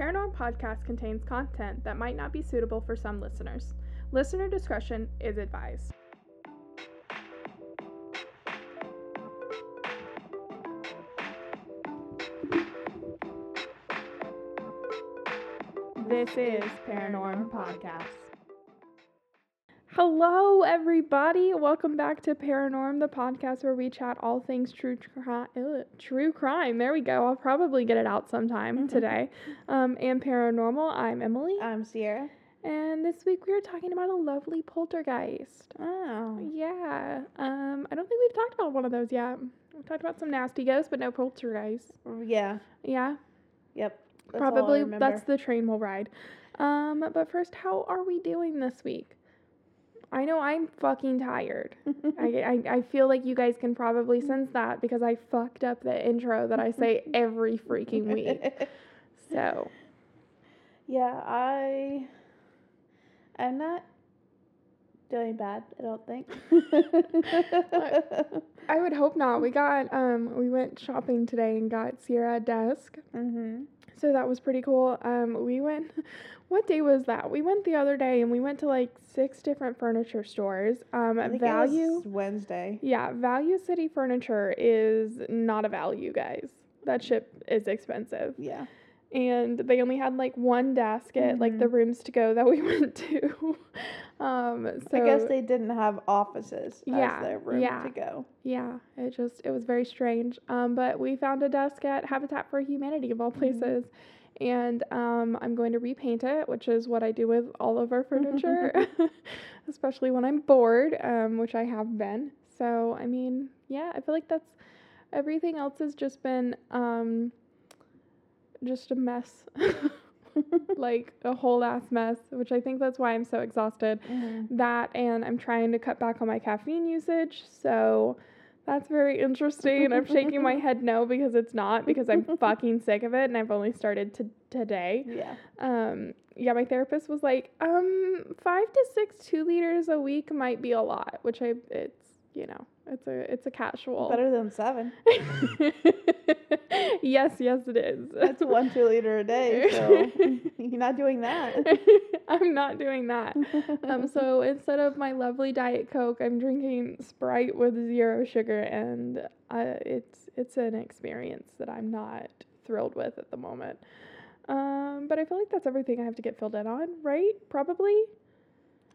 Paranorm podcast contains content that might not be suitable for some listeners. Listener discretion is advised. This is Paranorm Podcast. Hello, everybody. Welcome back to Paranorm, the podcast where we chat all things true crime. True crime. There we go. I'll probably get it out sometime today. Um, and paranormal. I'm Emily, I'm Sierra. and this week we are talking about a lovely poltergeist. Oh. Yeah. Um, I don't think we've talked about one of those yet. We've talked about some nasty ghosts, but no poltergeists. Yeah. Yeah. Yep. That's probably that's the train we'll ride. Um, but first, how are we doing this week? I know I'm fucking tired. I, I I feel like you guys can probably sense that because I fucked up the intro that I say every freaking week. So yeah, I. I'm not doing bad. I don't think. I would hope not. We got um we went shopping today and got Sierra a desk. mhm. So that was pretty cool. Um, we went. What day was that? We went the other day and we went to like six different furniture stores. Um, I think value. It was Wednesday. Yeah, Value City Furniture is not a value, guys. That ship is expensive. Yeah. And they only had like one desk at like the rooms to go that we went to. um, so I guess they didn't have offices Yeah, as their room yeah. to go. yeah, it just it was very strange. Um, but we found a desk at Habitat for Humanity of all places. And um, I'm going to repaint it, which is what I do with all of our furniture, especially when I'm bored, um, which I have been. So, I mean, yeah, I feel like that's everything else has just been um, just a mess. like a whole ass mess, which I think that's why I'm so exhausted. Mhm. That and I'm trying to cut back on my caffeine usage. So that's very interesting. I'm shaking my head no because it's not because I'm fucking sick of it and I've only started to today. Yeah. Um yeah, my therapist was like, um, five to six two liters a week might be a lot, which I it's you know, it's a it's a casual. Better than seven. yes, yes it is. That's one two liter a day. So you're not doing that. I'm not doing that. Um, so instead of my lovely diet coke, I'm drinking Sprite with zero sugar, and uh, it's it's an experience that I'm not thrilled with at the moment. Um, but I feel like that's everything I have to get filled in on, right? Probably.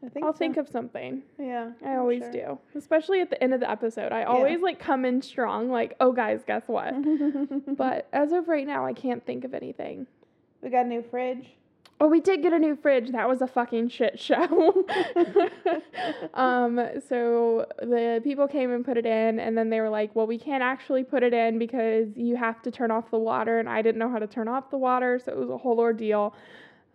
I think I'll so. think of something. Yeah. I I'm always sure. do, especially at the end of the episode. I always like come in strong, like, oh guys, guess what? but as of right now, I can't think of anything. we got a new fridge. Oh, we did get a new fridge. That was a fucking shit show. um, so the people came and put it in, and then they were like, "Well, we can't actually put it in because you have to turn off the water." And I didn't know how to turn off the water, so it was a whole ordeal.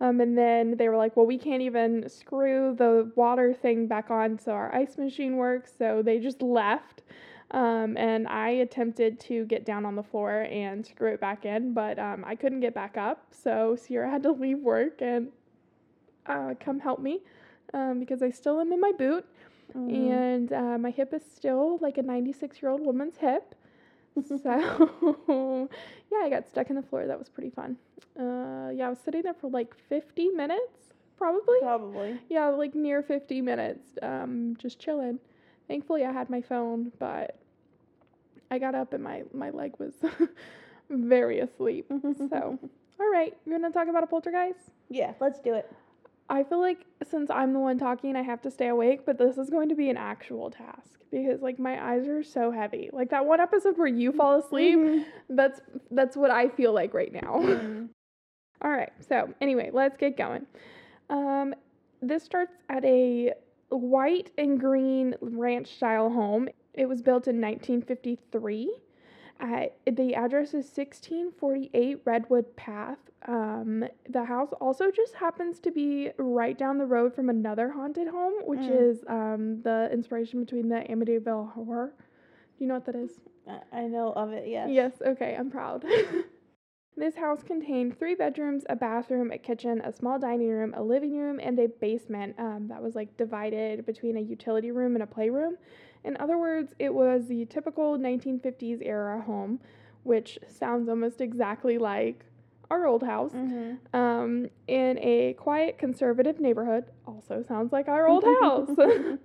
Um, and then they were like, "Well, we can't even screw the water thing back on so our ice machine works." So they just left. Um, and I attempted to get down on the floor and screw it back in, but um, I couldn't get back up. So Sierra had to leave work and uh, come help me um, because I still am in my boot. Mhm. And uh, my hip is still like a 96 year old woman's hip. so, yeah, I got stuck in the floor. That was pretty fun. Uh, yeah, I was sitting there for like 50 minutes, probably. Probably. Yeah, like near 50 minutes, um, just chilling. Thankfully, I had my phone, but I got up and my, my leg was very asleep. So, all right, you're going to talk about a poltergeist? Yeah, let's do it. I feel like since I'm the one talking, I have to stay awake, but this is going to be an actual task because like my eyes are so heavy. Like that one episode where you fall asleep, Mhm. that's that's what I feel like right now. Mhm. All right. So, anyway, let's get going. Um, this starts at a white and green ranch style home. It was built in 1953. Uh, the address is 1648 Redwood Path. Um, the house also just happens to be right down the road from another haunted home, which Mm. is um, the inspiration between the Amityville Horror. Do you know what that is? I- I know of it, yes. Yes, okay, I'm proud. this house contained three bedrooms, a bathroom, a kitchen, a small dining room, a living room, and a basement um, that was like divided between a utility room and a playroom. In other words, it was the typical 1950s era home, which sounds almost exactly like our old house, Mm-hmm. um, in a quiet conservative neighborhood. Also sounds like our old house.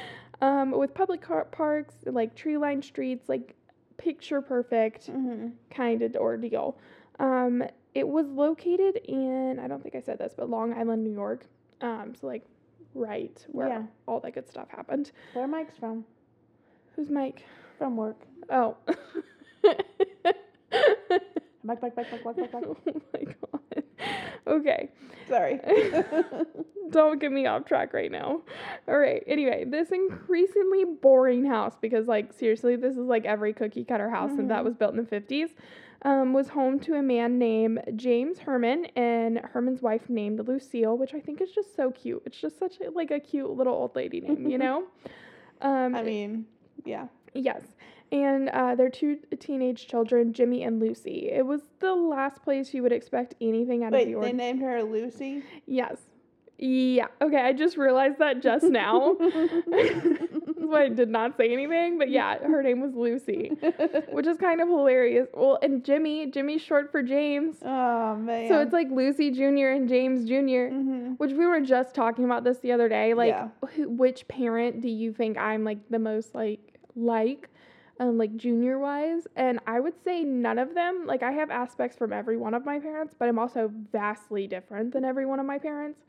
um, with public car- parks, like tree lined streets, like picture perfect mm-hmm. kind of ordeal. Um, it was located in, I don't think I said this, but Long Island, New York. Um, so, like, right where Yeah. all that good stuff happened. Where Mike's from? Who's Mike? From work. Oh. Mike, Mike, Mike, Mike, Mike, Mike, Mike. oh my god. Okay. Sorry. Don't get me off track right now. All right. Anyway, this increasingly boring house, because like seriously, this is like every cookie cutter house and that Mhm. was built in the fifties, um, was home to a man named James Herman and Herman's wife named Lucille, which I think is just so cute. It's just such a, like a cute little old lady name, you know. Um, I mean, yeah. Yes. And uh, their two teenage children, Jimmy and Lucy. It was the last place you would expect anything out of Wait, the they named her Lucy. Yes. Yeah. Okay, I just realized that just now. That's why I did not say anything, but yeah, her name was Lucy, which is kind of hilarious. Well, and Jimmy, Jimmy's short for James. oh man. So it's like Lucy Jr. and James Jr., hmm which we were just talking about this the other day. Like, Yeah. who, which parent do you think I'm like the most like like? Um, like junior wise, and I would say none of them. Like I have aspects from every one of my parents, but I'm also vastly different than every one of my parents.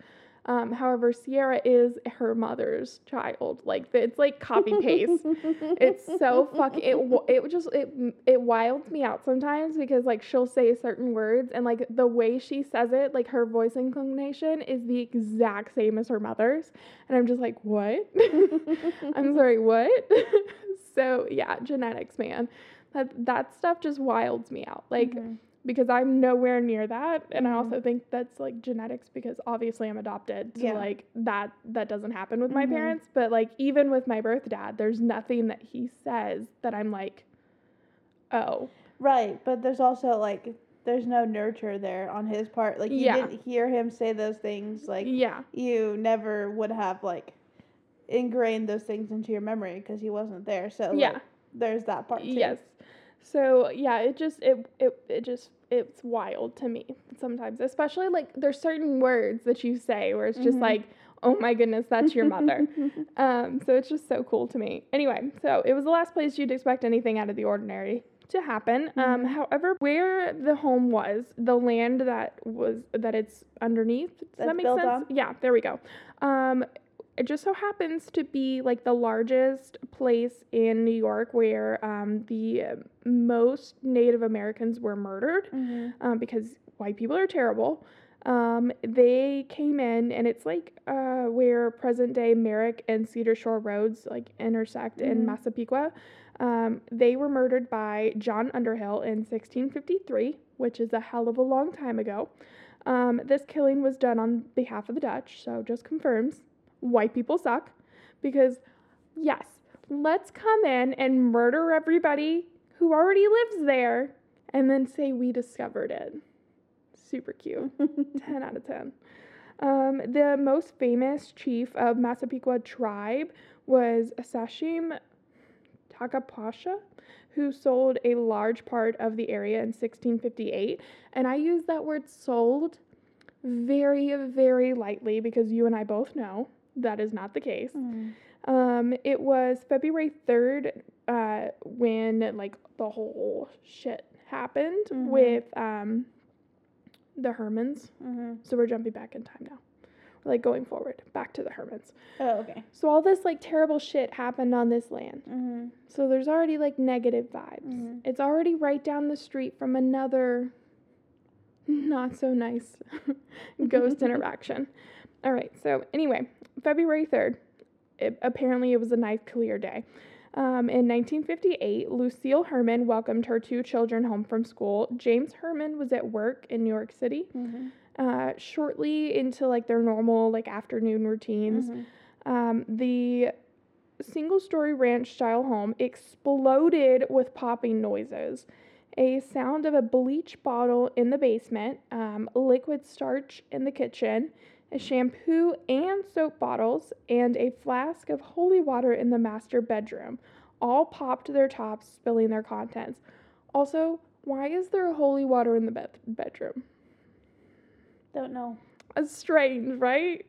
Um, however, Sierra is her mother's child. Like it's like copy paste. it's so fucking it. It just it it wilds me out sometimes because like she'll say certain words and like the way she says it, like her voice inclination is the exact same as her mother's, and I'm just like, what? I'm sorry, what? so yeah, genetics, man. That that stuff just wilds me out. Like Mhm. because I'm nowhere near that, and I Mhm. also think that's like genetics because obviously I'm adopted. So Yeah. like that that doesn't happen with my Mhm. parents, but like even with my birth dad, there's nothing that he says that I'm like, oh, Right, but there's also like there's no nurture there on his part. Like you Yeah. didn't hear him say those things. Like yeah, you never would have like ingrained those things into your memory because he wasn't there. So like, Yeah. there's that part too. yes. So yeah, it just it it it just it's wild to me sometimes, especially like there's certain words that you say where it's just Mhm. like, oh my goodness, that's your mother. Um, so it's just so cool to me. Anyway, so it was the last place you'd expect anything out of the ordinary to happen. Um, Mhm. however, where the home was, the land that was that it's underneath, does that That's make sense? on? Yeah, there we go. Um, it just so happens to be like the largest place in New York where um, the most Native Americans were murdered Mhm. um, because white people are terrible. Um, they came in, and it's like uh, where present day Merrick and Cedar Shore roads like intersect in Mhm. Massapequa. Um, they were murdered by John Underhill in 1653, which is a hell of a long time ago. Um, this killing was done on behalf of the Dutch, so just confirms white people suck. Because, yes, let's come in and murder everybody who already lives there and then say we discovered it. Super cute. 10 out of 10. Um, the most famous chief of Massapequa tribe was Sachem Tackapousha, who sold a large part of the area in 1658. And I use that word sold very, very lightly because you and I both know that is not the case. Mhm. Um, it was February 3rd uh, when like the whole shit happened Mhm. with um, the Hermans. Mhm. So we're jumping back in time now. We're like going forward, back to the Hermans. Oh, okay. So all this like terrible shit happened on this land. Mhm. So there's already like negative vibes. Mhm. It's already right down the street from another not so nice ghost interaction. All right. So anyway, February 3rd, it, apparently it was a nice clear day. Um, in 1958, Lucille Herman welcomed her two children home from school. James Herman was at work in New York City. Mhm. Uh, shortly into like their normal like afternoon routines, Mhm. um, the single story ranch style home exploded with popping noises. A sound of a bleach bottle in the basement, um, liquid starch in the kitchen, a shampoo and soap bottles, and a flask of holy water in the master bedroom all popped their tops, spilling their contents. Also, why is there holy water in the bed- bedroom? Don't know. That's strange, right?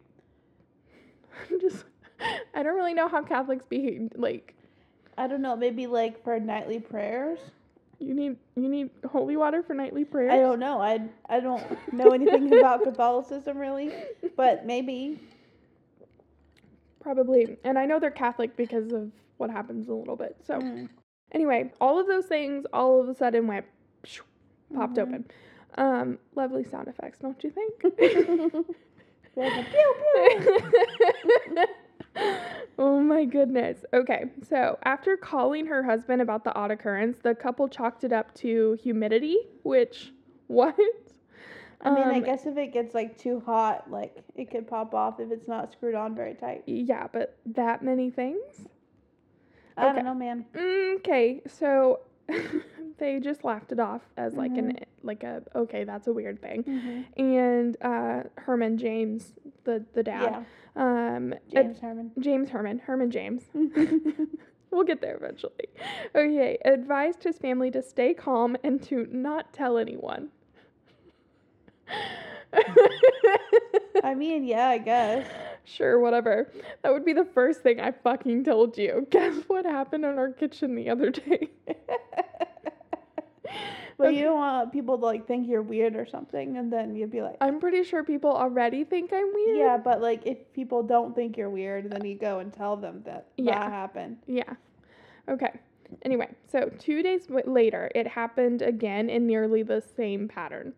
I'm just, I don't really know how Catholics behave. Like, I don't know. Maybe like for nightly prayers. You need you need holy water for nightly prayers. I don't know. I I don't know anything about Catholicism really, but maybe. Probably, and I know they're Catholic because of what happens a little bit. So Mm. anyway, all of those things all of a sudden went, pshh, popped Mhm. open. Um, lovely sound effects, don't you think? Like a pew pew. oh my goodness. Okay, so after calling her husband about the odd occurrence, the couple chalked it up to humidity, which, what? I mean, I Um, guess if it gets like too hot, like it could pop off if it's not screwed on very tight. Yeah, but that many things? I Okay. don't know, man. Okay, so they just laughed it off as like an Mhm. like a okay, that's a weird thing. Mm-hmm. And uh, Herman James, the the dad, Yeah, um, ad- James Herman. James Herman, Herman James. we'll get there eventually. Okay, advised his family to stay calm and to not tell anyone. I mean, yeah, I guess. Sure, whatever. That would be the first thing I fucking told you. Guess what happened in our kitchen the other day? But Okay. you don't want people to like think you're weird or something, and then you'd be like, I'm pretty sure people already think I'm weird. yeah, but like if people don't think you're weird, then you go and tell them that Yeah. that happened. Yeah. Okay. Anyway, so two days w- later, it happened again in nearly the same pattern.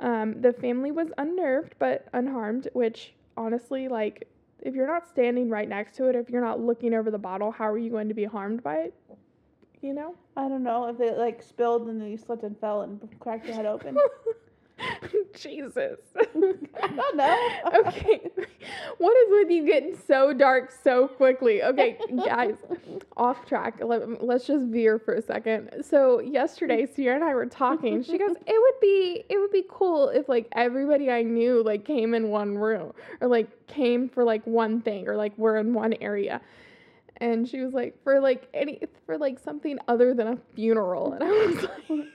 Um, the family was unnerved but unharmed, which honestly, like, if you're not standing right next to it, if you're not looking over the bottle, how are you going to be harmed by it? You know? I don't know if it like spilled and then you slipped and fell and cracked your head open. Jesus. I don't know. okay. What is with you getting so dark so quickly? Okay, guys, off track. Let, let's just veer for a second. So yesterday, mm-hmm. Sierra and I were talking. She goes, "It would be it would be cool if like everybody I knew like came in one room or like came for like one thing or like we're in one area." And she was like, "For like any for like something other than a funeral." And I was like.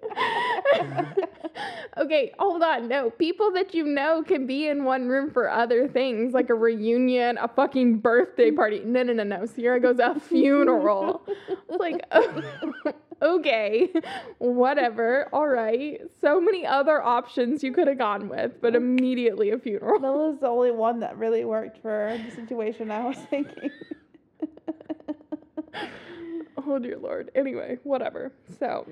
okay, hold on. No, people that you know can be in one room for other things, like a reunion, a fucking birthday party. No, no, no, no. Sierra goes a funeral. Like, okay, whatever. All right. So many other options you could have gone with, but immediately a funeral. That was the only one that really worked for the situation I was thinking. Oh dear lord. Anyway, whatever. So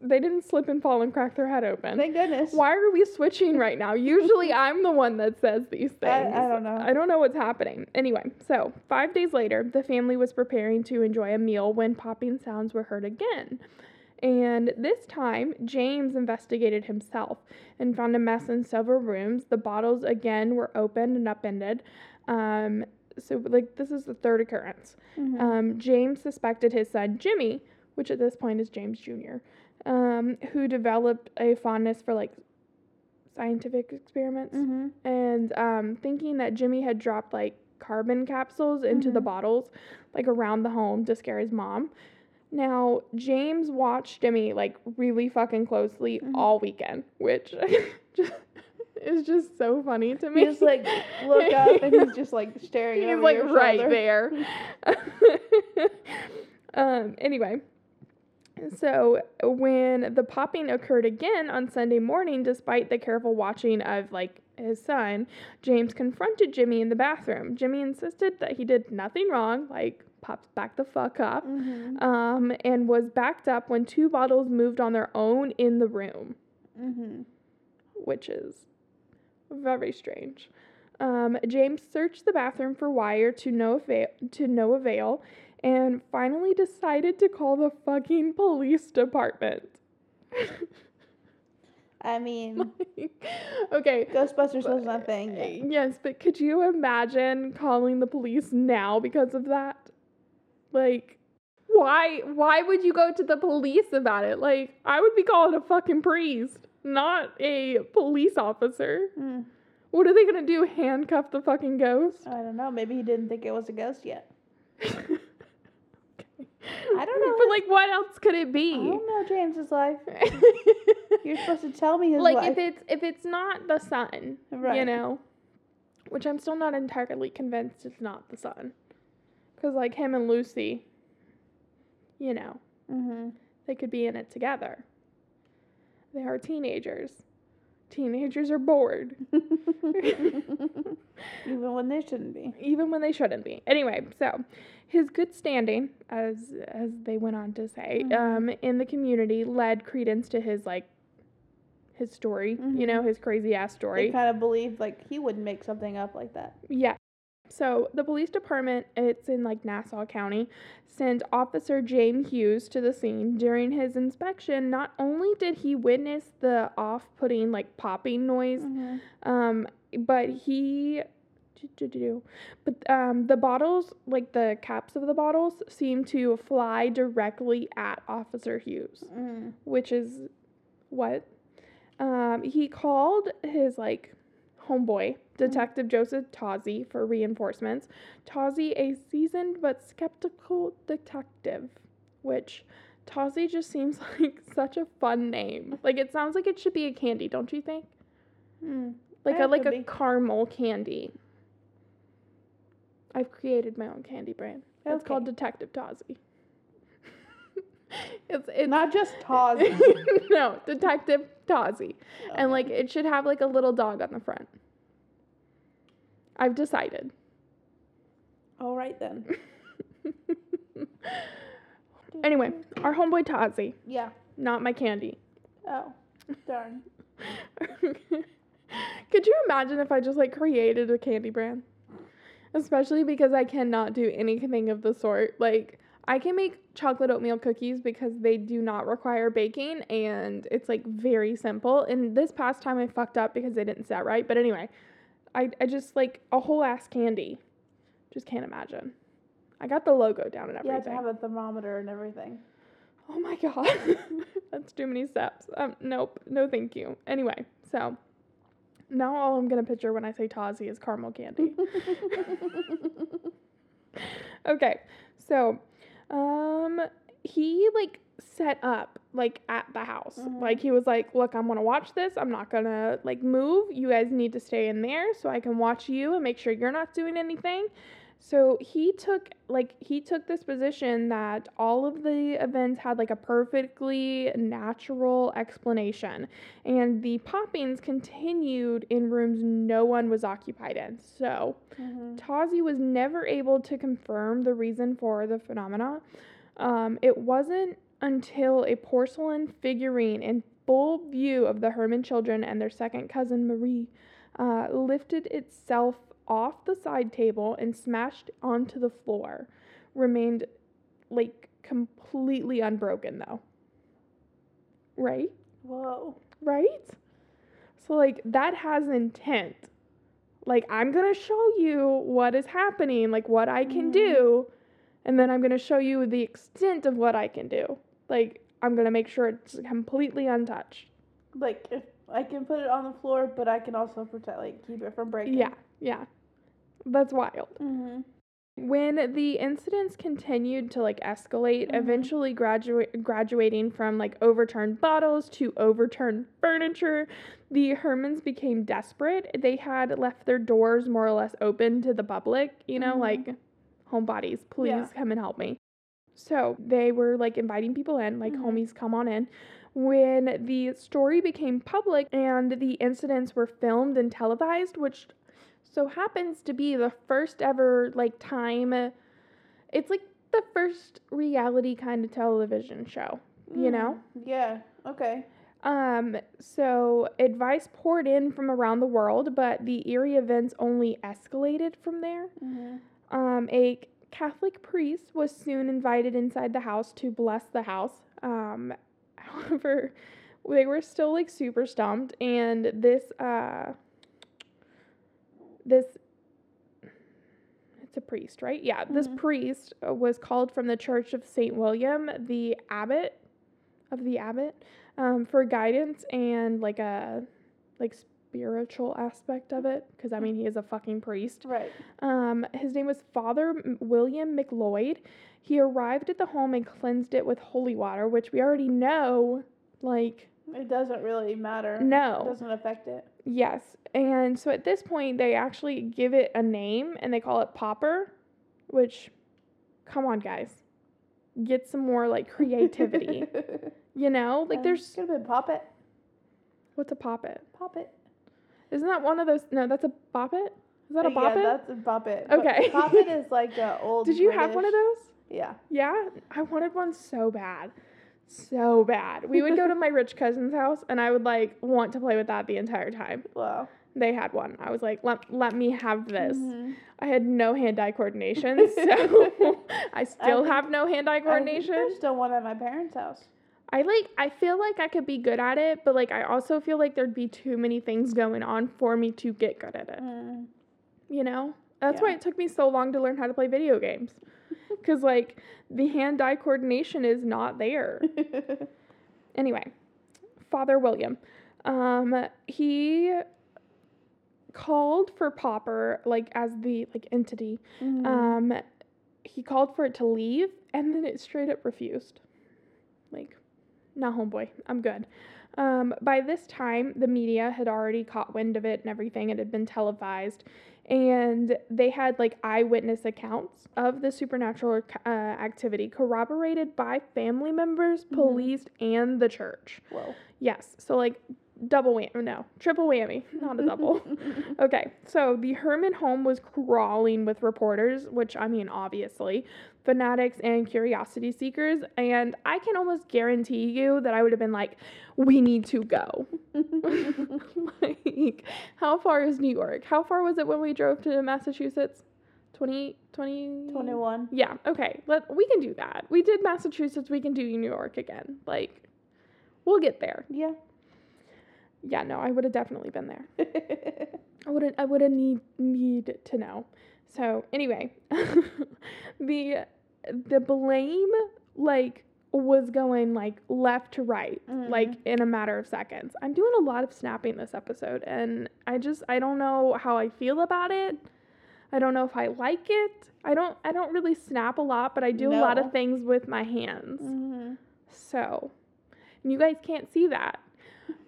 they didn't slip and fall and crack their head open. Thank goodness. Why are we switching right now? Usually I'm the one that says these things. I, I don't know. I don't know what's happening. Anyway, so five days later, the family was preparing to enjoy a meal when popping sounds were heard again. And this time, James investigated himself and found a mess in several rooms. The bottles again were opened and upended. Um, so, like, this is the third occurrence. Mhm. Um, James suspected his son Jimmy, which at this point is James Jr., um, who developed a fondness for like scientific experiments, Mhm. and um, thinking that Jimmy had dropped like carbon capsules into the Mhm. bottles, like around the home to scare his mom. Now James watched Jimmy like really fucking closely Mhm. all weekend, which just, is just so funny to me. Just like look up and he's just like staring He's like your right shoulder. there. um, anyway, so when the popping occurred again on Sunday morning, despite the careful watching of like his son, James confronted Jimmy in the bathroom. Jimmy insisted that he did nothing wrong, like popped back the fuck up, Mhm. um, and was backed up when two bottles moved on their own in the room Mhm. which is very strange. Um, James searched the bathroom for wire to no avail, to no avail, and finally decided to call the fucking police department. I mean, okay. Ghostbusters was nothing. yet. Yes, but could you imagine calling the police now because of that? Like, why? Why would you go to the police about it? Like, I would be calling a fucking priest, not a police officer. Mm, What are they gonna do? Handcuff the fucking ghost? I don't know. Maybe he didn't think it was a ghost yet. I don't know. But like, what else could it be? I don't know James's life. You're supposed to tell me his like life. if it's if it's not the son, you know, which I'm still not entirely convinced it's not the son, because like him and Lucy, you know, mm-hmm. they could be in it together. They are teenagers. Teenagers are bored, Even when they shouldn't be. even when they shouldn't be. Anyway, so his good standing, as as they went on to say, Mhm. um, in the community led credence to his like his story. You know, his crazy ass story. They kind of believed like he wouldn't make something up like that. Yeah. So the police department, it's in like Nassau County, sent Officer James Hughes to the scene. During his inspection, not only did he witness the off-putting like popping noise, Mm-hmm. um, but he, but um, the bottles, like the caps of the bottles, seemed to fly directly at Officer Hughes Mm. which is what um, he called his like homeboy detective joseph tozzi for reinforcements tozzi a seasoned but skeptical detective which tozzi just seems like such a fun name like it sounds like it should be a candy don't you think Mm. like a like a be. caramel candy i've created my own candy brand it's Okay. called detective tozzi it's it's Not just Tozzi. no, Detective Tozzi. And like it should have like a little dog on the front. I've decided. All right then. Anyway, our homeboy Tozzi, Yeah. not my candy. Oh, darn. Could you imagine if I just like created a candy brand? Especially because I cannot do anything of the sort. Like I can make chocolate oatmeal cookies because they do not require baking and it's like very simple. And this past time I fucked up because they didn't set right. But anyway, I, I just like a whole ass candy. Just can't imagine. I got the logo down and You have everything. to have a thermometer and everything. Oh my god. That's too many steps. Um, nope. No thank you. Anyway, so now all I'm gonna picture when I say Tozzi is caramel candy. okay. So um he like set up like at the house. Mhm. Like he was like, "Look, I'm going to watch this. I'm not going to like move. You guys need to stay in there so I can watch you and make sure you're not doing anything." So he took like he took this position that all of the events had like a perfectly natural explanation and the poppings continued in rooms no one was occupied in. So, Mhm. Tozzi was never able to confirm the reason for the phenomena. Um, it wasn't until a porcelain figurine in full view of the Herman children and their second cousin Marie uh, lifted itself off the side table and smashed onto the floor. Remained like completely unbroken though. Right? Whoa. Right? So, like, that has intent. Like, I'm going to show you what is happening, like, what I can Mhm. do, and then I'm going to show you the extent of what I can do. Like, I'm going to make sure it's completely untouched. Like if I can put it on the floor, but I can also protect, like keep it from breaking. Yeah, yeah. That's wild. Mm-hmm. When the incidents continued to like escalate, Mhm. eventually gradua- graduating from like overturned bottles to overturned furniture, the Hermans became desperate. They had left their doors more or less open to the public, you know, Mhm. like homebodies, please Yeah. come and help me. So they were like inviting people in, like Mhm. homies, come on in. When the story became public and the incidents were filmed and televised, which so happens to be the first ever like time it's like the first reality kind of television show you know Yeah. Okay. um so advice poured in from around the world but the eerie events only escalated from there Mm-hmm. um a catholic priest was soon invited inside the house to bless the house um however they were still like super stumped and this uh this it's a priest right yeah this Mhm. priest was called from the church of st william the abbot of the abbot um, for guidance and like a like spiritual aspect of it because i mean he is a fucking priest Right. um, his name was Father M- William McLeod. He arrived at the home and cleansed it with holy water, which we already know, like, It doesn't really matter. No. It doesn't affect it. Yes. And so at this point, they actually give it a name and they call it Popper, which, come on, guys. Get some more like creativity. you know? Like there's. Could have been Pop It. What's a poppet? Pop It. Isn't that one of those? No, that's a boppet? Is that a boppet? yeah, that's a Pop It. Okay. Pop is like a old. Did you have one of those? Yeah. Yeah, I wanted one so bad. So bad. We would go to my rich cousin's house and I would like want to play with that the entire time. Wow. They had one. I was like, let, let me have this. Mhm. I had no hand eye coordination, so I still think- have no hand eye I coordination. There's still one at my parents' house. I like I feel like I could be good at it, but like I also feel like there'd be too many things going on for me to get good at it. Mm. You know? That's why it took me so long to learn how to play video games. Cuz like the hand eye coordination is not there. anyway, Father William, um, he called for Popper like as the like entity. Mhm. Um, he called for it to leave, and then it straight up refused. Like, nah, homeboy, I'm good. Um, by this time, the media had already caught wind of it and everything. It had been televised, and they had like eyewitness accounts of the supernatural uh, activity corroborated by family members, Mhm. police, and the church. Whoa. Yes, so like double whammy, no, triple whammy, not a double. Okay, so the Herman home was crawling with reporters, which I mean, obviously, fanatics and curiosity seekers. And I can almost guarantee you that I would have been like, we need to go. like, how far is New York? How far was it when we drove to Massachusetts? 20, 20? 21. Yeah, okay. Let, we can do that. We did Massachusetts, we can do New York again. Like, we'll get there. Yeah. Yeah, no, I would have definitely been there. I wouldn't I would have need need to know. So anyway, the the blame like was going like left to right like Mhm. in a matter of seconds. I'm doing a lot of snapping this episode and I just I don't know how I feel about it. I don't know if I like it. I don't I don't really snap a lot, but I do a lot of things with my hands. hmm So, and you guys can't see that.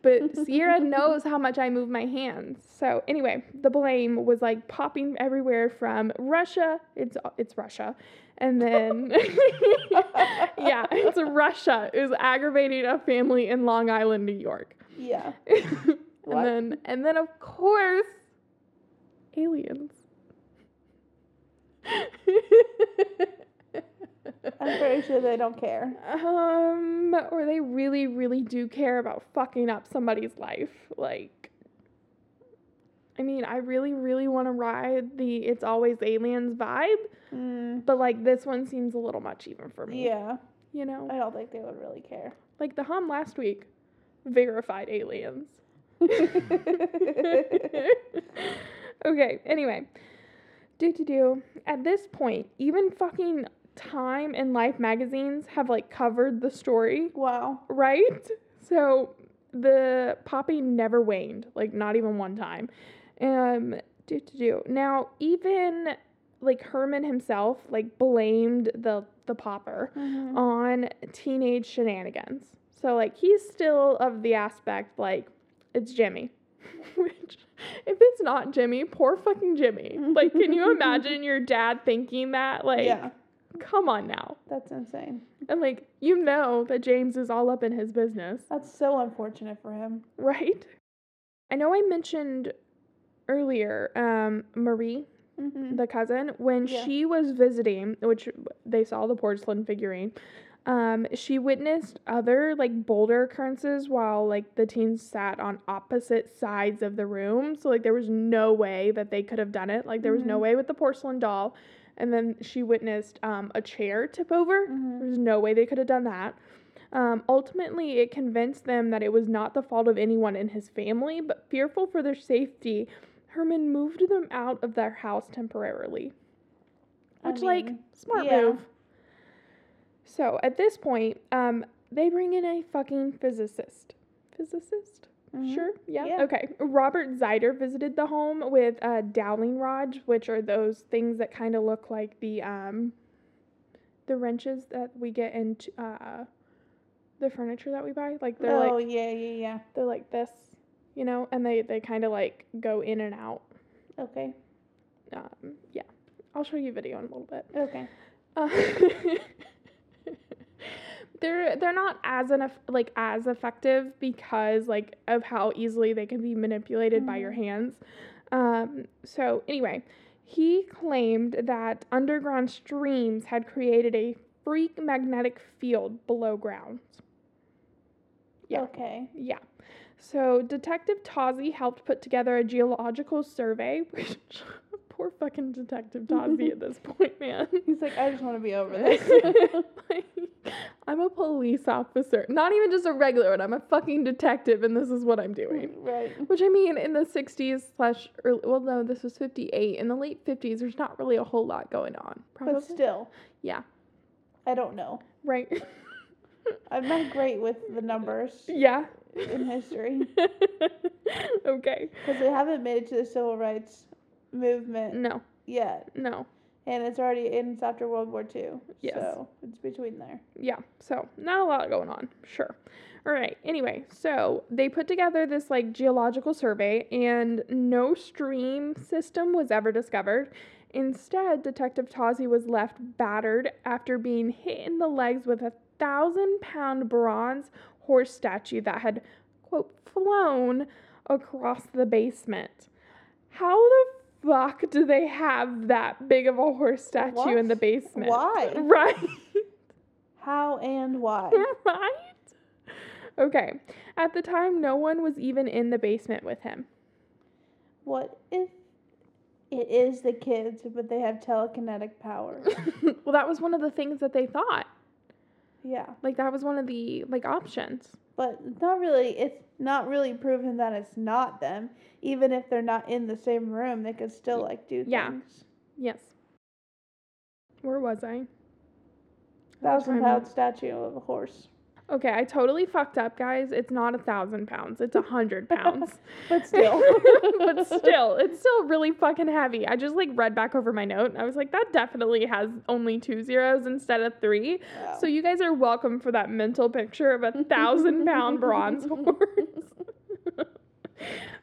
But Sierra knows how much I move my hands. So anyway, the blame was like popping everywhere from Russia. It's it's Russia, and then yeah, it's Russia. Was aggravating a family in Long Island, New York. Yeah. and What? then and then of course, aliens. I'm pretty sure they don't care. Um, or they really, really do care about fucking up somebody's life. Like, I mean, I really, really want to ride the "It's Always Aliens" vibe, Mm. but like this one seems a little much even for me. Yeah. You know, I don't think they would really care. like the hum last week, verified aliens. okay, anyway. Do to do. At this point, even fucking Time and Life magazines have like covered the story, wow. right? So the poppy never waned, like not even one time. Um, do to do. Now, even like Herman himself, like blamed the the popper Mhm. on teenage shenanigans. So like he's still of the aspect like it's Jimmy. Which if it's not Jimmy, poor fucking Jimmy. Like can you imagine your dad thinking that? Like yeah. Come on now. That's insane. And like you know that James is all up in his business, That's so unfortunate for him. right? I know I mentioned earlier um Marie Mm-hmm. the cousin, when Yeah. she was visiting, which they saw the porcelain figurine, um, she witnessed other like boulder occurrences while like the teens sat on opposite sides of the room. So like there was no way that they could have done it. Like there was no Mhm. way with the porcelain doll. And then she witnessed um, a chair tip over. Mhm. There's no way they could have done that. Um, ultimately, it convinced them that it was not the fault of anyone in his family, but fearful for their safety, Herman moved them out of their house temporarily. I Which, like, smart yeah. move. So at this point, um, they bring in a fucking physicist. Physicist? Mhm. Sure. Yeah. Yeah. Okay. Robert Zider visited the home with uh, dowsing rods, which are those things that kind of look like the um, the wrenches that we get into uh, the furniture that we buy. Like they're oh like yeah, yeah, yeah. they're like this, you know, and they they kind of like go in and out. Okay, Um, yeah, I'll show you a video in a little bit. okay. Uh, they're they're not as enough like as effective because like of how easily they can be manipulated by your Mhm. hands. Um, so anyway, he claimed that underground streams had created a freak magnetic field below ground. Yeah. Okay. Yeah. So Detective Tozzi helped put together a geological survey, which poor fucking Detective Tozzi at this point, man. He's like, I just want to be over this. Like, I'm a police officer. Not even just a regular one. I'm a fucking detective and this is what I'm doing. right. Which I mean in the 60s slash early, well no, this was 58. In the late 50s there's not really a whole lot going on. Probably. But still, yeah. I don't know. Right. I'm not great with the numbers yeah. in history okay. because they haven't made it to the civil rights movement No. yet, No. and it's already and it's after World War II. Yes. So it's between there. yeah, so not a lot going on, sure. All right, anyway, so they put together this like geological survey, and no stream system was ever discovered. Instead, Detective Tozzi was left battered after being hit in the legs with a thousand pound bronze horse statue that had, quote, flown across the basement. How the fuck do they have that big of a horse statue in the basement? Why? Right. How and why? right? Okay. At the time, no one was even in the basement with him. What if it is the kids, but they have telekinetic power? well, that was one of the things that they thought. Yeah, Like that was one of the like options. but not really. It's not really proven that it's not them. Even if they're not in the same room, they could still like do Yeah. things. Yes. Where was I? Thousand pound statue of a horse, Okay, I totally fucked up, guys. It's not a thousand pounds. It's a hundred pounds. but still. but still, it's still really fucking heavy. I just like read back over my note and I was like, that definitely has only two zeros instead of three. Wow. So you guys are welcome for that mental picture of a thousand pound bronze horse.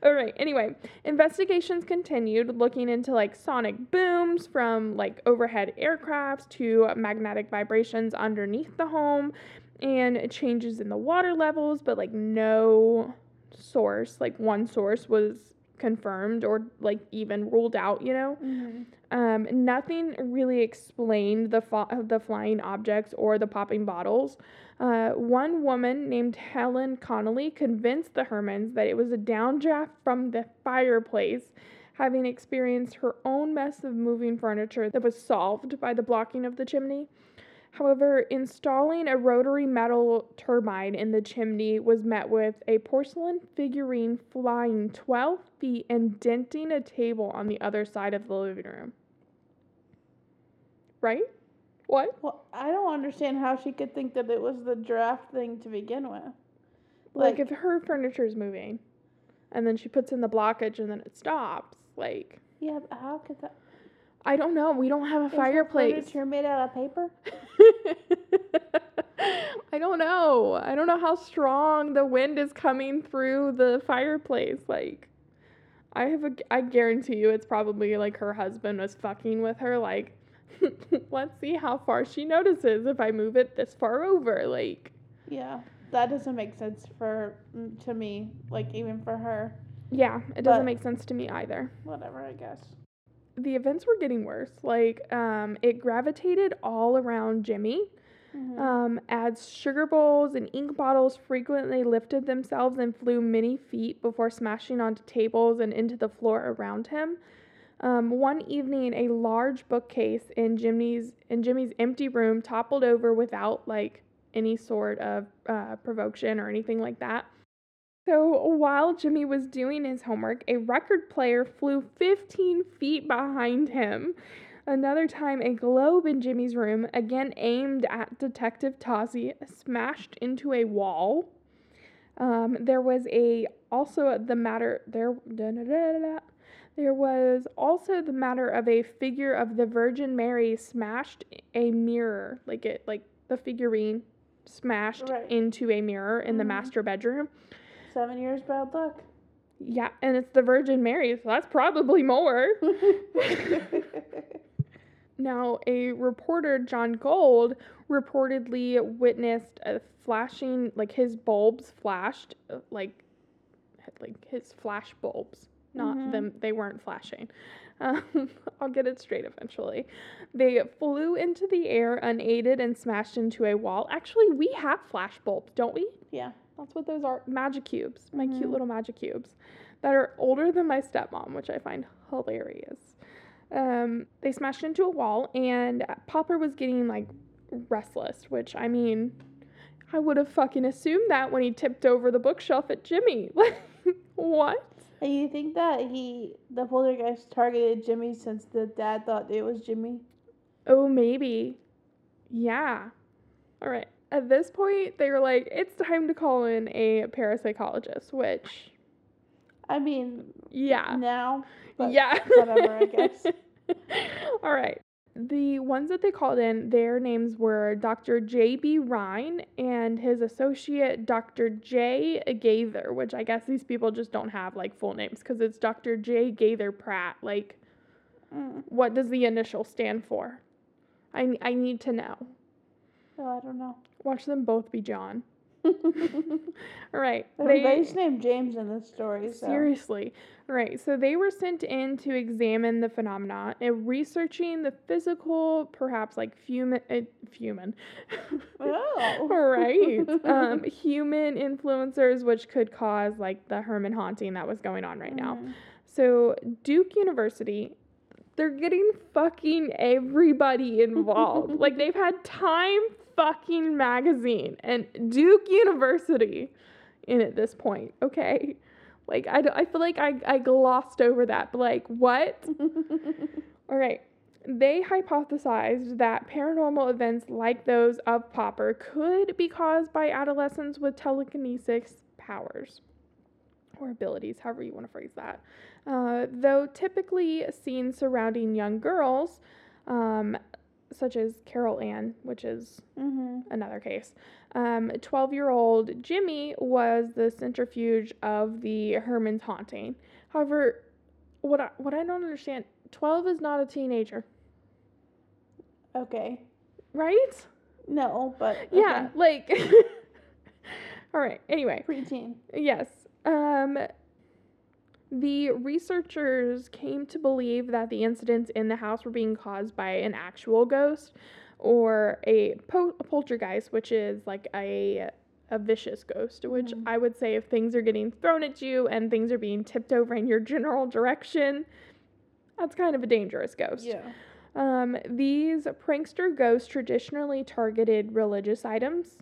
All right. Anyway, investigations continued looking into like sonic booms from like overhead aircrafts to magnetic vibrations underneath the home and changes in the water levels, but like no source, like one source was confirmed or like even ruled out, you know? Mhm. Um, nothing really explained the fa- the flying objects or the popping bottles. Uh, one woman named Helen Connolly convinced the Hermans that it was a downdraft from the fireplace, having experienced her own mess of moving furniture that was solved by the blocking of the chimney. However, installing a rotary metal turbine in the chimney was met with a porcelain figurine flying 12 feet and denting a table on the other side of the living room. Right? What? Well, I don't understand how she could think that it was the draft thing to begin with. Like, Like- if her furniture's moving and then she puts in the blockage and then it stops, like, Yeah, but how could that? I don't know. We don't have a Is fireplace. furniture made out of paper? I don't know. I don't know how strong the wind is coming through the fireplace. Like, I have a, I guarantee you it's probably like her husband was fucking with her. Like, let's see how far she notices if I move it this far over. Like, Yeah, that doesn't make sense for mm, to me. Like even for her, yeah, it doesn't But- make sense to me either. whatever. I guess. The events were getting worse. Like, um, it gravitated all around Jimmy. Mhm. um, as sugar bowls and ink bottles frequently lifted themselves and flew many feet before smashing onto tables and into the floor around him. Um, one evening, a large bookcase in Jimmy's in Jimmy's empty room toppled over without like any sort of uh, provocation or anything like that. So while Jimmy was doing his homework, a record player flew 15 feet behind him. Another time, a globe in Jimmy's room, again aimed at Detective Tozzi, smashed into a wall. Um, there was a also the matter there. da- da- da-. There was also the matter of a figure of the Virgin Mary smashed a mirror, like it, like the figurine smashed Right. into a mirror in the Mhm. master bedroom. Seven years bad luck. Yeah, and it's the Virgin Mary, so that's probably more. Now, a reporter, John Gold, reportedly witnessed a flashing, like his bulbs flashed, uh, like, like his flash bulbs. Not Mhm. them, they weren't flashing. Um, I'll get it straight eventually. They flew into the air unaided and smashed into a wall. Actually, we have flash bulbs, don't we? yeah. That's what those are. Magic cubes. My cute Mhm. little magic cubes that are older than my stepmom, which I find hilarious. Um, they smashed into a wall, and Popper was getting like restless, which I mean, I would have fucking assumed that when he tipped over the bookshelf at Jimmy. what? And you think that he, the poltergeist, targeted Jimmy since the dad thought it was Jimmy? Oh, maybe. Yeah. All right. At this point, they were like, it's time to call in a parapsychologist, which, I mean, yeah. now. Yeah. whatever, I guess. All right. The ones that they called in, their names were Dr. J.B. Rhine and his associate, Dr. J. Gaither, which I guess these people just don't have like full names because it's Dr. J. Gaither Pratt. Like, Mm. what does the initial stand for? I, I need to know. No, I don't know. Watch them both be John. All right. they- Everybody's named James in this story. So. Seriously. Right. So they were sent in to examine the phenomena and researching the physical, perhaps like human, uh, human. Oh. right. Um, human influencers, which could cause like the Herman haunting that was going on right now. Mhm. So Duke University, they're getting fucking everybody involved. like they've had Time fucking magazine and Duke University in at this point. Okay. Like I, I feel like I, I glossed over that, but like what? All right. They hypothesized that paranormal events like those of Popper could be caused by adolescents with telekinesis powers or abilities, however you want to phrase that. Uh, though typically seen surrounding young girls, um, such as Carol Ann, which is Mhm. another case. 12 year old Jimmy was the centrifuge of the Herman's haunting. However, what I, what I don't understand 12 is not a teenager, Okay. right? No, but Yeah, like. All right, anyway. okay. preteen. Yes. Um, the researchers came to believe that the incidents in the house were being caused by an actual ghost or a, po- a poltergeist, which is like a a vicious ghost. Which Mhm. I would say, if things are getting thrown at you and things are being tipped over in your general direction, that's kind of a dangerous ghost. Yeah. Um, these prankster ghosts traditionally targeted religious items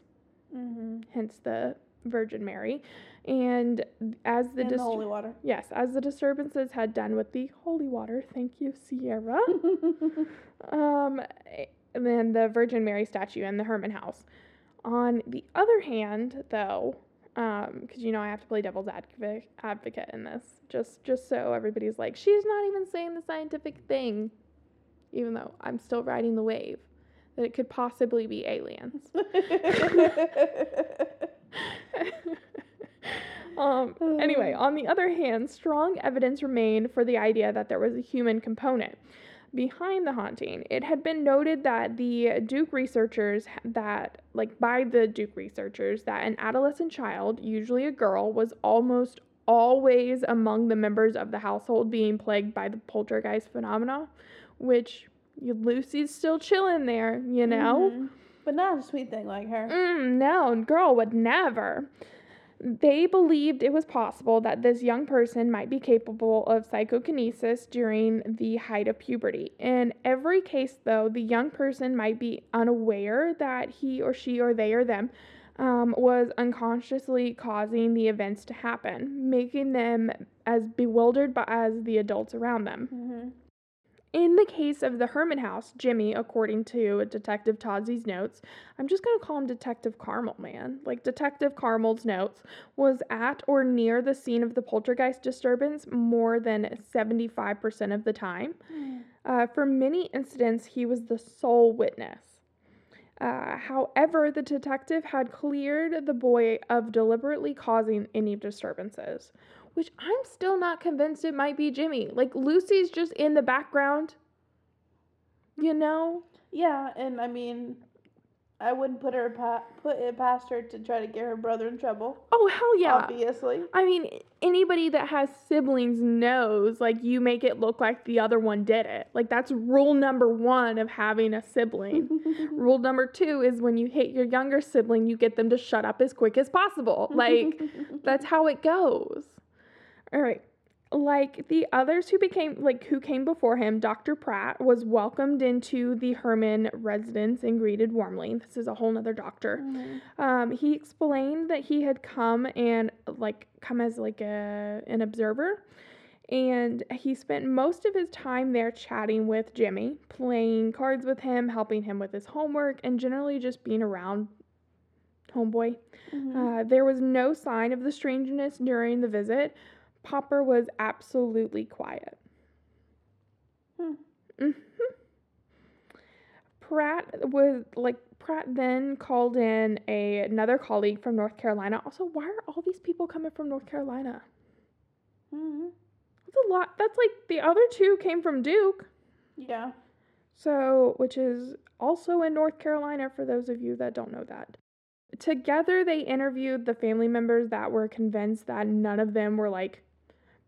Mm-hmm. hence the Virgin Mary. And as the, dis- the holy water. yes, as the disturbances had done with the holy water, thank you, Sierra. um, and then the Virgin Mary statue and the Herman House. On the other hand, though, because you know I have to play devil's advocate advocate in this, just just so everybody's like, she's not even saying the scientific thing, even though I'm still riding the wave that it could possibly be aliens. um, anyway, on the other hand, strong evidence remained for the idea that there was a human component behind the haunting. It had been noted that the Duke researchers that like by the Duke researchers that an adolescent child, usually a girl, was almost always among the members of the household being plagued by the poltergeist phenomena, which Lucy's still chilling there, you know? Mhm. But not a sweet thing like her. Mm, no, girl would never. They believed it was possible that this young person might be capable of psychokinesis during the height of puberty. In every case, though, the young person might be unaware that he or she or they or them um, was unconsciously causing the events to happen, making them as bewildered by, as the adults around them. Mm-hmm. In the case of the Herman house, Jimmy, according to Detective Tozzi's notes, I'm just going to call him Detective Carmel, man. Like, Detective Carmel's notes was at or near the scene of the poltergeist disturbance more than 75% of the time. Uh, for many incidents, he was the sole witness. Uh, however, the detective had cleared the boy of deliberately causing any disturbances, which I'm still not convinced it might be Jimmy. Like, Lucy's just in the background, you know? Yeah, and I mean, I wouldn't put her pa- put it past her to try to get her brother in trouble. Oh, hell yeah. Obviously. I mean, anybody that has siblings knows, like, you make it look like the other one did it. Like, that's rule number one of having a sibling. rule number two is when you hate your younger sibling, you get them to shut up as quick as possible. Like, that's how it goes. All right. Like the others who became, like, who came before him, Dr. Pratt was welcomed into the Herman residence and greeted warmly. This is a whole nother doctor. Mhm. Um, he explained that he had come and like come as like a an observer, and he spent most of his time there chatting with Jimmy, playing cards with him, helping him with his homework, and generally just being around homeboy. Mhm. Uh, there was no sign of the strangeness during the visit. Popper was absolutely quiet. Hmm. Mhm. Pratt was like Pratt then called in a another colleague from North Carolina. Also, why are all these people coming from North Carolina? Mhm. That's a lot. That's like the other two came from Duke. Yeah. So, which is also in North Carolina for those of you that don't know that. Together, they interviewed the family members that were convinced that none of them were like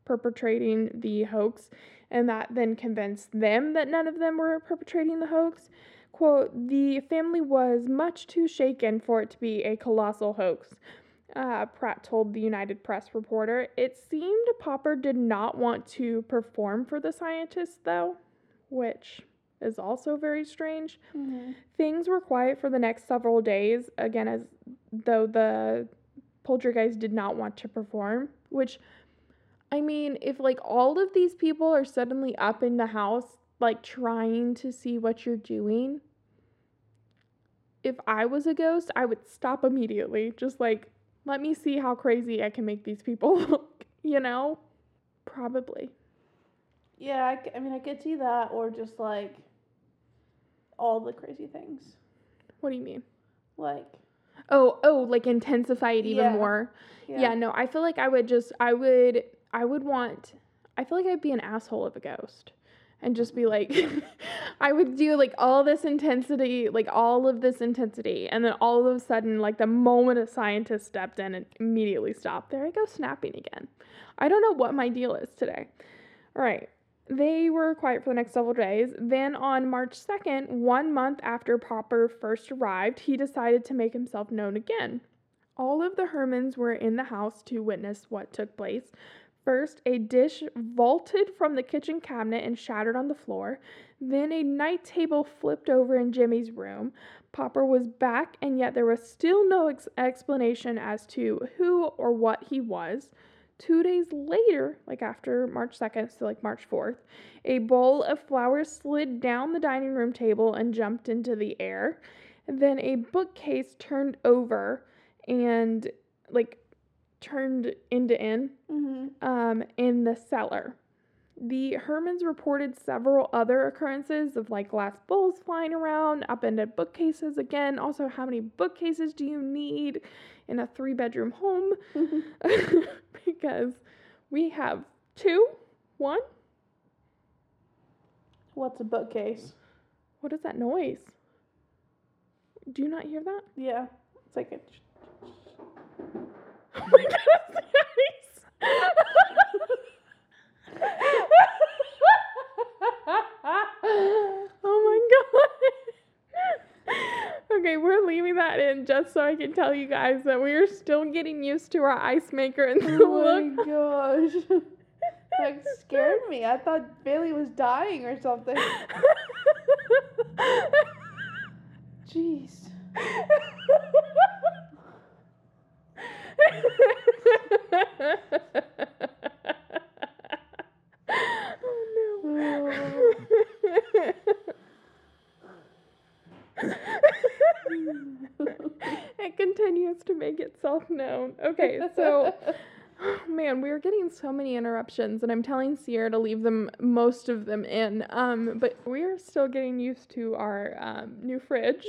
perpetrating the hoax, and that then convinced them that none of them were perpetrating the hoax. Quote, the family was much too shaken for it to be a colossal hoax. Uh, Pratt told the United Press reporter. It seemed Popper did not want to perform for the scientists, though, which is also very strange. Mhm. Things were quiet for the next several days, again, as though the poltergeist did not want to perform, which, I mean, if like all of these people are suddenly up in the house, like trying to see what you're doing, if I was a ghost, I would stop immediately. Just like, let me see how crazy I can make these people look, you know? Probably. Yeah, I mean, I could see that, or just like all the crazy things. What do you mean? Like, Oh, oh, like intensify it even Yeah. more. yeah. Yeah. no, I feel like I would just, I would, I would want, I feel like I'd be an asshole of a ghost and just be like, I would do like all this intensity, like all of this intensity. And then all of a sudden, like the moment a scientist stepped in and immediately stopped, there I go snapping again. I don't know what my deal is today. All right. They were quiet for the next several days. Then, on March 2nd, one month after Popper first arrived, he decided to make himself known again. All of the Hermans were in the house to witness what took place. First, a dish vaulted from the kitchen cabinet and shattered on the floor. Then, a night table flipped over in Jimmy's room. Popper was back, and yet there was still no ex- explanation as to who or what he was. Two days later, like after March 2nd, so like March 4th, a bowl of flowers slid down the dining room table and jumped into the air. Then a bookcase turned over and like turned into in Mm-hmm. um, in the cellar. The Hermans reported several other occurrences of like glass bowls flying around, upended bookcases again. Also, how many bookcases do you need in a three bedroom home? because we have two, one. What's a bookcase? What is that noise? Do you not hear that? Yeah, it's like a. Oh my goodness, oh my god. Okay, we're leaving that in just so I can tell you guys that we are still getting used to our ice maker and oh the Oh look. my gosh. that scared me. I thought Bailey was dying or something. Jeez. oh no. it continues to make itself known. Okay, so man, we are getting so many interruptions, and I'm telling Sierra to leave them most of them in. Um, but we are still getting used to our um, new fridge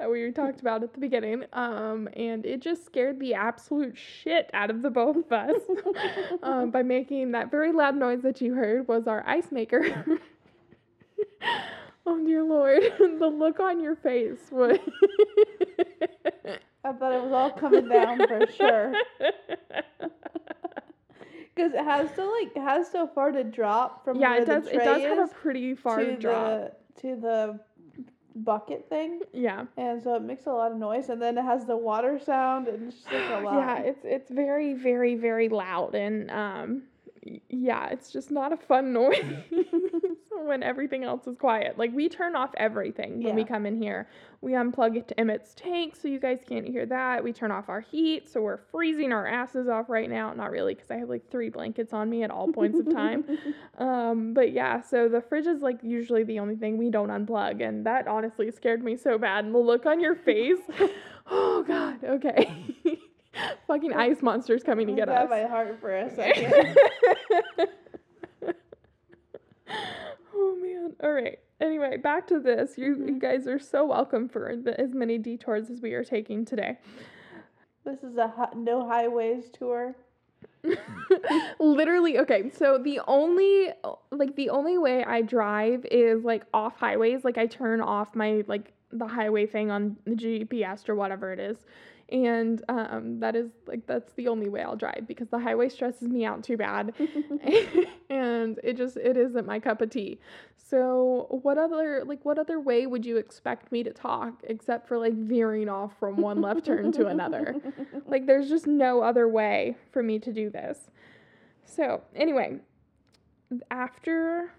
that we talked about at the beginning. Um, and it just scared the absolute shit out of the both of us um, by making that very loud noise that you heard was our ice maker. oh dear lord, the look on your face was. I thought it was all coming down for sure. Because it has to like has so far to drop from yeah, it does. the It does have a pretty far to drop. the to the bucket thing, Yeah. and so it makes a lot of noise. And then it has the water sound, and it's just like a lot. Yeah, it's it's very very very loud and um yeah, it's just not a fun noise when everything else is quiet. Like we turn off everything when we come in here. We unplug it to Emmett's tank so you guys can't hear that. We turn off our heat so we're freezing our asses off right now. Not really cuz I have like 3 blankets on me at all points of time. Um, but yeah, so the fridge is like usually the only thing we don't unplug, and that honestly scared me so bad. And the look on your face, oh god, okay. Fucking ice monsters coming to I get got us. my heart for a second. Man. All right. Anyway, back to this. You you Mhm. guys are so welcome for the, as many detours as we are taking today. this is a hi- no highways tour. Literally, okay. So the only like the only way I drive is like off highways. Like I turn off my like the highway thing on the GPS or whatever it is. And um that is like that's the only way I'll drive because the highway stresses me out too bad. and it just it isn't my cup of tea. So what other like what other way would you expect me to talk except for like veering off from one left turn to another? Like there's just no other way for me to do this. So, anyway, after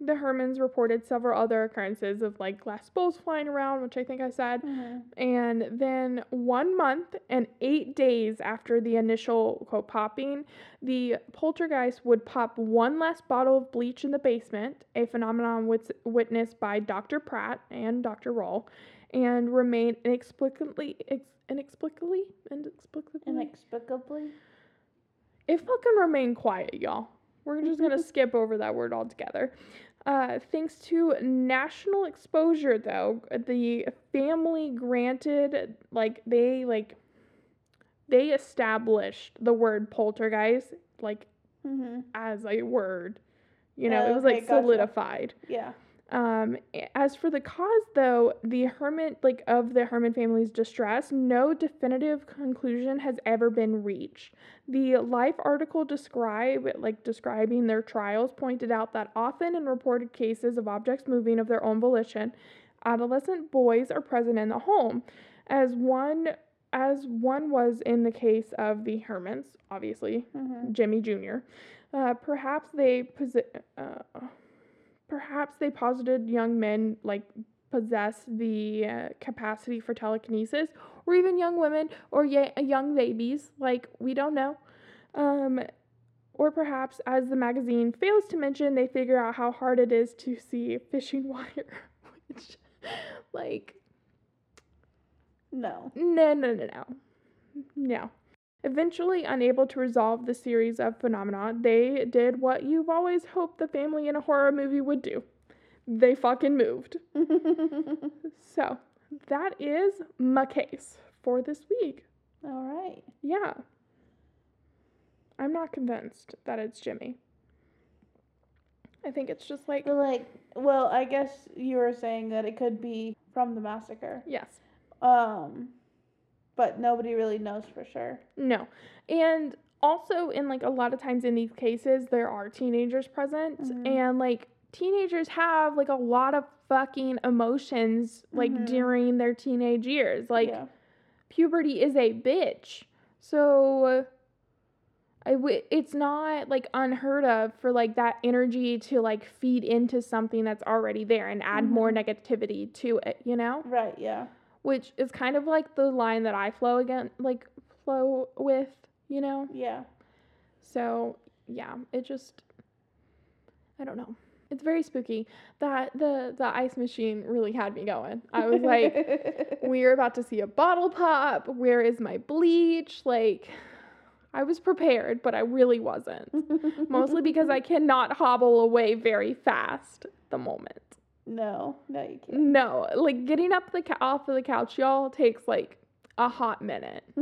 the Hermans reported several other occurrences of like glass bowls flying around, which I think I said. Mhm. And then one month and eight days after the initial quote popping, the poltergeist would pop one last bottle of bleach in the basement, a phenomenon wit- witnessed by Dr. Pratt and Dr. Roll, and remain inexplicably, ex- inexplicably, inexplicably, Inexplicably. it fucking remained quiet, y'all. We're just gonna skip over that word altogether. Uh, thanks to national exposure, though, the family granted like they like they established the word poltergeist like hmm as a word. You know, it was Okay, like gotcha. solidified. Yeah. Um, as for the cause, though, the Herman, like of the Herman family's distress, no definitive conclusion has ever been reached. The Life article describe, like describing their trials, pointed out that often in reported cases of objects moving of their own volition, adolescent boys are present in the home, as one as one was in the case of the Hermans, obviously hmm Jimmy Jr. Uh, perhaps they posi- uh, perhaps they posited young men like possess the uh, capacity for telekinesis, or even young women or ye- young babies. Like we don't know. Um, or perhaps, as the magazine fails to mention, they figure out how hard it is to see fishing wire, which, like, No. no, no, no, no. No. Eventually, unable to resolve the series of phenomena, they did what you've always hoped the family in a horror movie would do. They fucking moved. So, that is my case for this week. All right. Yeah. I'm not convinced that it's Jimmy. I think it's just like, like, well, I guess you were saying that it could be from the massacre. yes. Um, but nobody really knows for sure. No. And also in like a lot of times in these cases there are teenagers present Mhm. and like teenagers have like a lot of fucking emotions like Mhm. during their teenage years. Like yeah. puberty is a bitch. So I w- it's not like unheard of for like that energy to like feed into something that's already there and add more Mhm. negativity to it, you know? Right. Yeah. Which is kind of like the line that I flow again like flow with, you know? Yeah. So, yeah, it just I don't know. It's very spooky. That the the ice machine really had me going. I was like, we're about to see a bottle pop. Where is my bleach? Like, I was prepared, but I really wasn't. Mostly because I cannot hobble away very fast the moment. No, no, you can't. No, like getting up the off of the couch, y'all takes like a hot minute.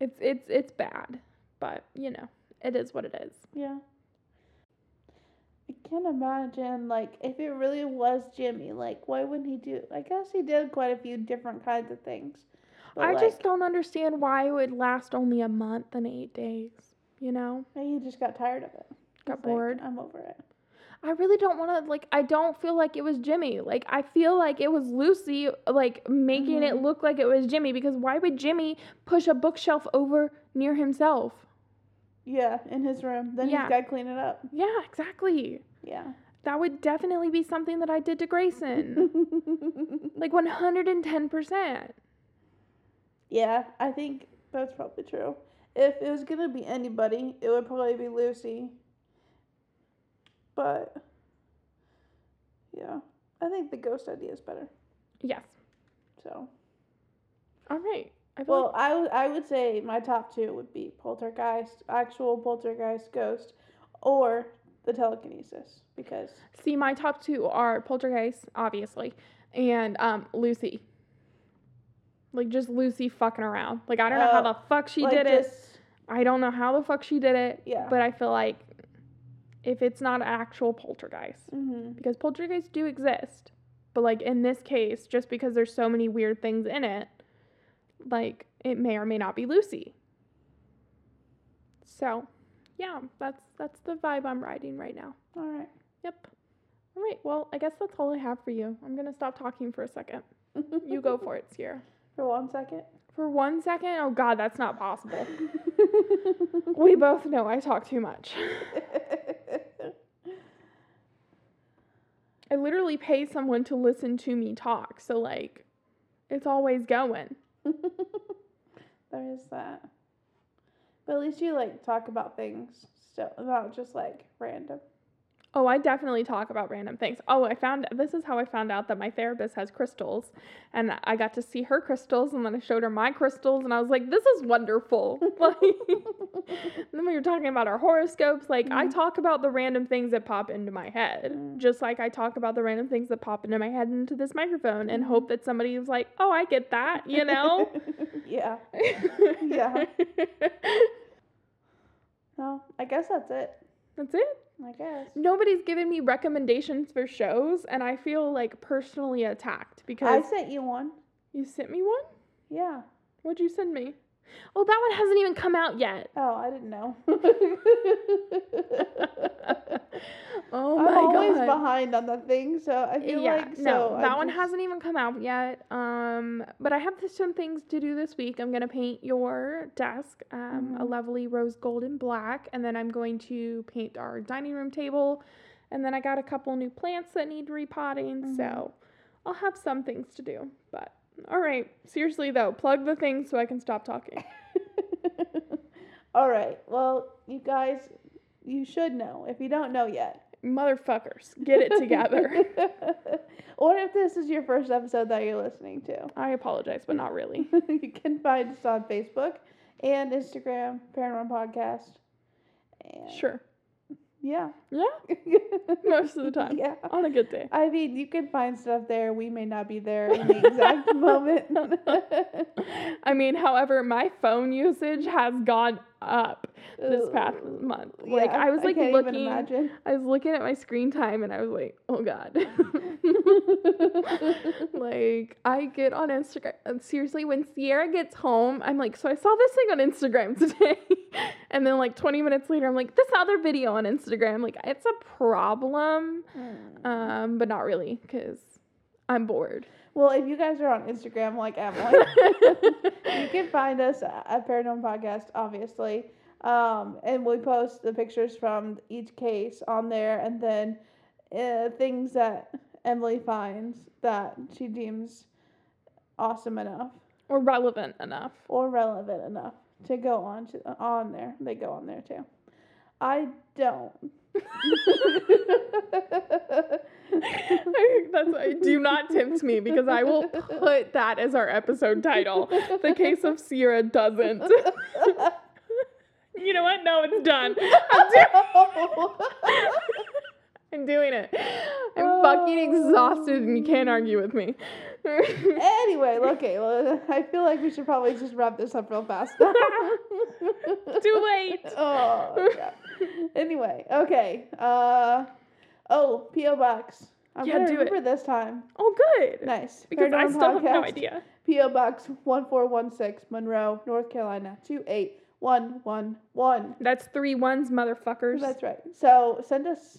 It's it's it's bad, but you know it is what it is. yeah. I can't imagine, like, if it really was Jimmy, like, why wouldn't he do? I guess he did quite a few different kinds of things. But I like, just don't understand why it would last only a month and eight days. You know, maybe he just got tired of it. got He's like, bored. I'm over it. I really don't want to like. I don't feel like it was Jimmy. Like I feel like it was Lucy, like making it Mhm. look like it was Jimmy. Because why would Jimmy push a bookshelf over near himself? Yeah, in his room. Then Yeah. he's got to clean it up. Yeah, exactly. Yeah. That would definitely be something that I did to Grayson. like one hundred and ten percent. yeah, I think that's probably true. If it was gonna be anybody, it would probably be Lucy. But yeah, I think the ghost idea is better. Yes. So All right. I well, I would I would say my top two would be poltergeist, actual poltergeist, ghost, or the telekinesis because see my top two are Poltergeist, obviously, and um Lucy. Like just Lucy fucking around. Like I don't know how Oh, the fuck she like, did it. I don't know how the fuck she did it. Yeah. But I feel like if it's not actual poltergeist, Mhm. because poltergeists do exist, but like in this case, just because there's so many weird things in it, like it may or may not be Lucy. So, yeah, that's that's the vibe I'm riding right now. All right. Yep. All right. Well, I guess that's all I have for you. I'm gonna stop talking for a second. You go for it, Sierra. For one second. For one second. Oh God, that's not possible. we both know I talk too much. I literally pay someone to listen to me talk, so like, it's always going. there is that. But at least you like talk about things still, not just like random. Oh, I definitely talk about random things. Oh, I found this is how I found out that my therapist has crystals, and I got to see her crystals, and then I showed her my crystals, and I was like, "This is wonderful." like, then we were talking about our horoscopes. Like, I Mhm. talk about the random things that pop into my head, Mm. just like I talk about the random things that pop into my head into this microphone, and Mhm. hope that somebody is like, "Oh, I get that," you know. yeah. Yeah. No, I guess that's it. That's it. I guess. Nobody's given me recommendations for shows, and I feel like personally attacked because I sent you one. you sent me one. Yeah. What'd you send me? Oh, that one hasn't even come out yet. Oh, I didn't know. oh my I'm always god. behind on the thing, so I feel yeah, like so no, I that one just- hasn't even come out yet. Um, but I have some things to do this week. I'm gonna paint your desk, um, a Mhm. lovely rose gold and black, and then I'm going to paint our dining room table, and then I got a couple new plants that need repotting. Mhm. So I'll have some things to do. But all right, seriously though, plug the thing so I can stop talking. All right. Well, you guys, you should know if you don't know yet. Motherfuckers, get it together. or if this is your first episode that you're listening to, I apologize, but not really. you can find us on Facebook and Instagram, Paranormal Podcast. And Sure. Yeah. Yeah, most of the time. Yeah. On a good day. I mean, you can find stuff there. We may not be there in the exact moment. I mean, however, my phone usage has gone up this past month. Like Yeah, I was like even looking. I was looking at my screen time and I was like, "Oh god." like I get on Instagram and seriously when Sierra gets home, I'm like, "So I saw this thing on Instagram today." and then like 20 minutes later, I'm like, "This other video on Instagram." Like it's a problem. Hmm. Um, but not really cuz I'm bored. Well, if you guys are on Instagram like Emily, you can find us at Paranormal Podcast, obviously. Um, and we post the pictures from each case on there, and then uh, things that Emily finds that she deems awesome enough or relevant enough. or relevant enough to go on to on there. They go on there too. I don't. That's I do not tempt me because I will put that as our episode title. The case of Sierra doesn't. you know what? No, it's done. I'm, doing it. I'm fucking exhausted and you can't argue with me. anyway, okay. Well, I feel like we should probably just wrap this up real fast. Too late. oh, yeah. Anyway, okay. Uh, oh, PO box. I'm Yeah, gonna do it. remember this time. Oh, good. Nice. Because I still have no idea. PO Box one four one six, Monroe, North Carolina two eight one one one. That's three ones, motherfuckers. That's right. So send us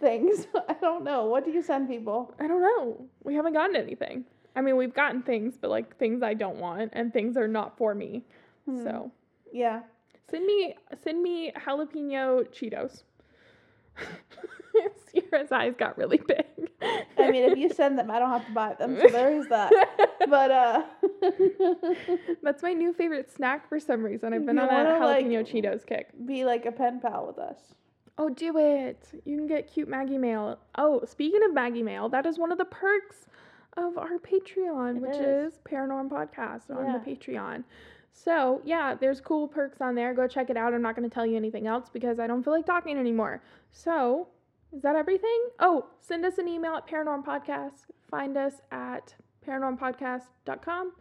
things. I don't know. What do you send people? I don't know. We haven't gotten anything. I mean, we've gotten things, but like things I don't want and things are not for me. Hmm. So Yeah. send me send me jalapeno Cheetos. Sierra's eyes got really big. I mean, if you send them, I don't have to buy them. So there is that. But uh, That's my new favorite snack for some reason. I've been You on a wanna, like- jalapeno Cheetos kick. be like a pen pal with us. Oh, do it. You can get cute Maggie Mail. Oh, speaking of Maggie Mail, that is one of the perks of our Patreon, It which is. is Paranorm Podcast on Yeah. the Patreon. So, yeah, there's cool perks on there. Go check it out. I'm not going to tell you anything else because I don't feel like talking anymore. So, is that everything? Oh, send us an email at Paranorm Podcast. Find us at paranormpodcast.com.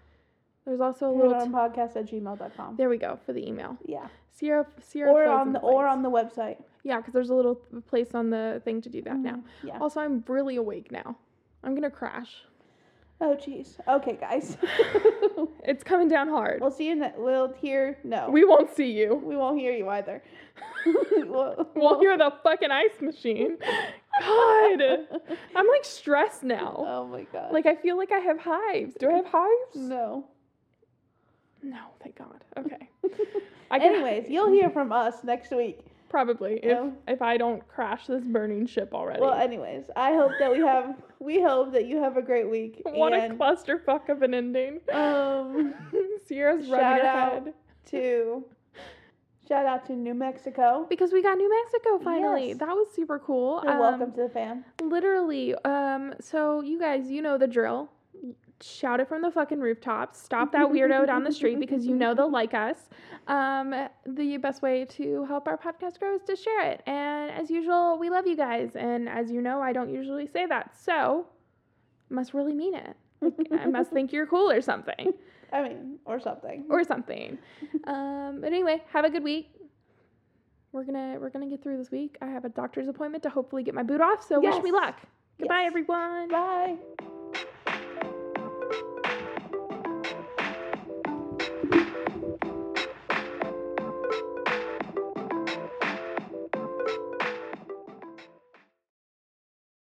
There's also a little. T- Paranormpodcast at gmail.com. there we go for the email. Yeah. Sierra, Sierra Or on the or on the website. Yeah, because there's a little place on the thing to do that now. Mhm. Yeah. Also, I'm really awake now. I'm gonna crash. Oh, jeez. Okay, guys. It's coming down hard. we'll see you. Ne- we'll hear. No. We won't see you. we won't hear you either. we'll, We'll hear the fucking ice machine. God, I'm like stressed now. Oh my god. Like I feel like I have hives. Do I have hives? no. No, thank God. Okay. I can, Anyways, you'll hear from us next week. probably if Yeah. if I don't crash this burning ship already. Well, anyways, I hope that we have. We hope that you have a great week. what a clusterfuck of an ending. um. Sierra's shout rubbing her out. head. To shout out to New Mexico. Because we got New Mexico finally. Yes. That was super cool. You're Um, welcome to the fan. Literally. Um, so you guys, you know the drill. Shout it from the fucking rooftops. Stop that weirdo down the street because you know they'll like us. Um, the best way to help our podcast grow is to share it. And as usual, we love you guys. And as you know, I don't usually say that. So must really mean it. Like, I must think you're cool or something. I mean, or something. Or something. Um, but anyway, have a good week. We're gonna we're gonna get through this week. I have a doctor's appointment to hopefully get my boot off, so wish me luck. Goodbye Yes. everyone. Bye.